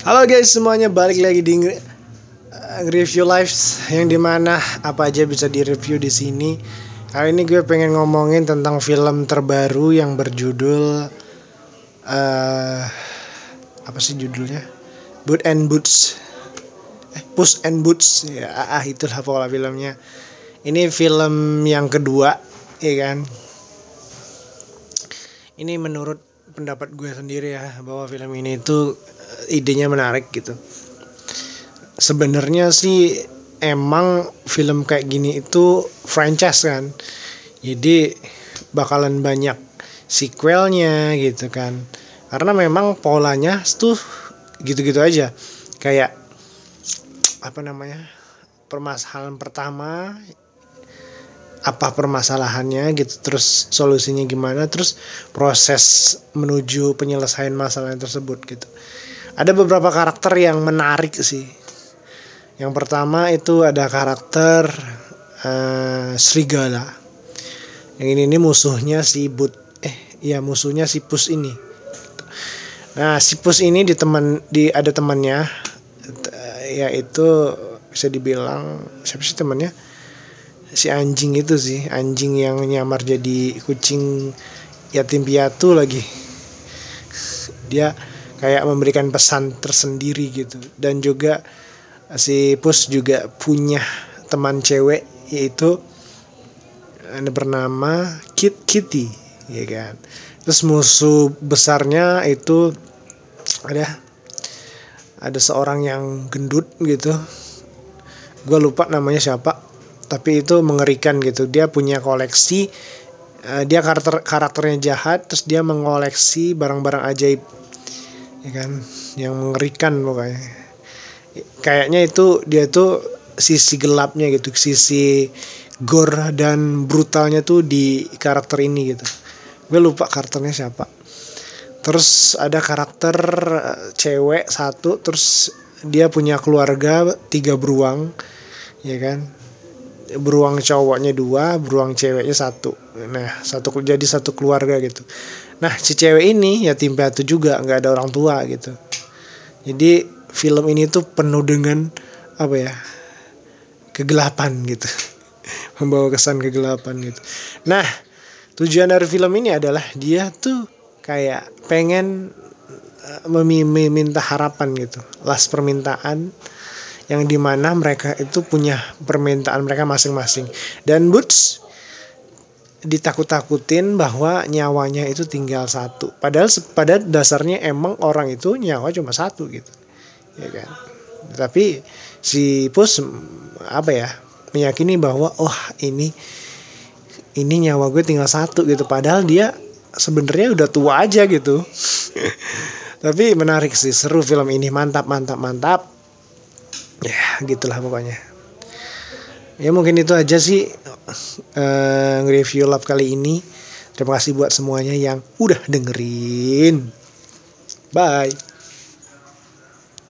Halo guys semuanya balik lagi di uh, review lives yang di mana apa aja bisa direview di sini. Kali ini gue pengen ngomongin tentang film terbaru yang berjudul uh, apa sih judulnya? Boot and Boots. Eh, Puss and Boots ya ah, itulah pola filmnya. Ini film yang kedua, ya kan? Ini menurut pendapat gue sendiri ya bahwa film ini itu idenya menarik gitu. Sebenarnya sih emang film kayak gini itu franchise kan. Jadi bakalan banyak sequelnya gitu kan. Karena memang polanya tuh gitu-gitu aja. Kayak apa namanya permasalahan pertama apa permasalahannya gitu terus solusinya gimana terus proses menuju penyelesaian masalah tersebut gitu ada beberapa karakter yang menarik sih. Yang pertama itu ada karakter uh, Srigala yang ini ini musuhnya si But eh ya musuhnya si Pus ini. Nah si Pus ini di teman di ada temannya yaitu bisa dibilang siapa sih temannya si anjing itu sih anjing yang nyamar jadi kucing yatim piatu lagi. Dia kayak memberikan pesan tersendiri gitu. Dan juga si Pus juga punya teman cewek yaitu ada bernama Kit Kitty ya kan. Terus musuh besarnya itu ada ada seorang yang gendut gitu. Gue lupa namanya siapa tapi itu mengerikan gitu. Dia punya koleksi uh, dia karakter karakternya jahat terus dia mengoleksi barang-barang ajaib ya kan? Yang mengerikan pokoknya. Kayaknya itu dia tuh sisi gelapnya gitu sisi gore dan brutalnya tuh di karakter ini gitu. Gue lupa karakternya siapa. Terus ada karakter eh, cewek satu terus dia punya keluarga tiga beruang ya kan beruang cowoknya dua beruang ceweknya satu. Nah satu jadi satu keluarga gitu. Nah si cewek ini ya tim piatu juga nggak ada orang tua gitu. Jadi film ini tuh penuh dengan apa ya kegelapan gitu. Membawa kesan kegelapan gitu. Nah tujuan dari film ini adalah dia tuh kayak pengen uh, meminta harapan gitu. Last permintaan yang di mana mereka itu punya permintaan mereka masing-masing dan Boots ditakut-takutin bahwa nyawanya itu tinggal satu. Padahal pada dasarnya emang orang itu nyawa cuma satu gitu. Ya kan. Tapi si Pus apa ya? meyakini bahwa oh ini ini nyawa gue tinggal satu gitu padahal dia sebenarnya udah tua aja gitu. Tapi menarik sih, seru film ini, mantap mantap mantap. Gitulah pokoknya. Ya mungkin itu aja sih uh, review love kali ini. Terima kasih buat semuanya yang udah dengerin. Bye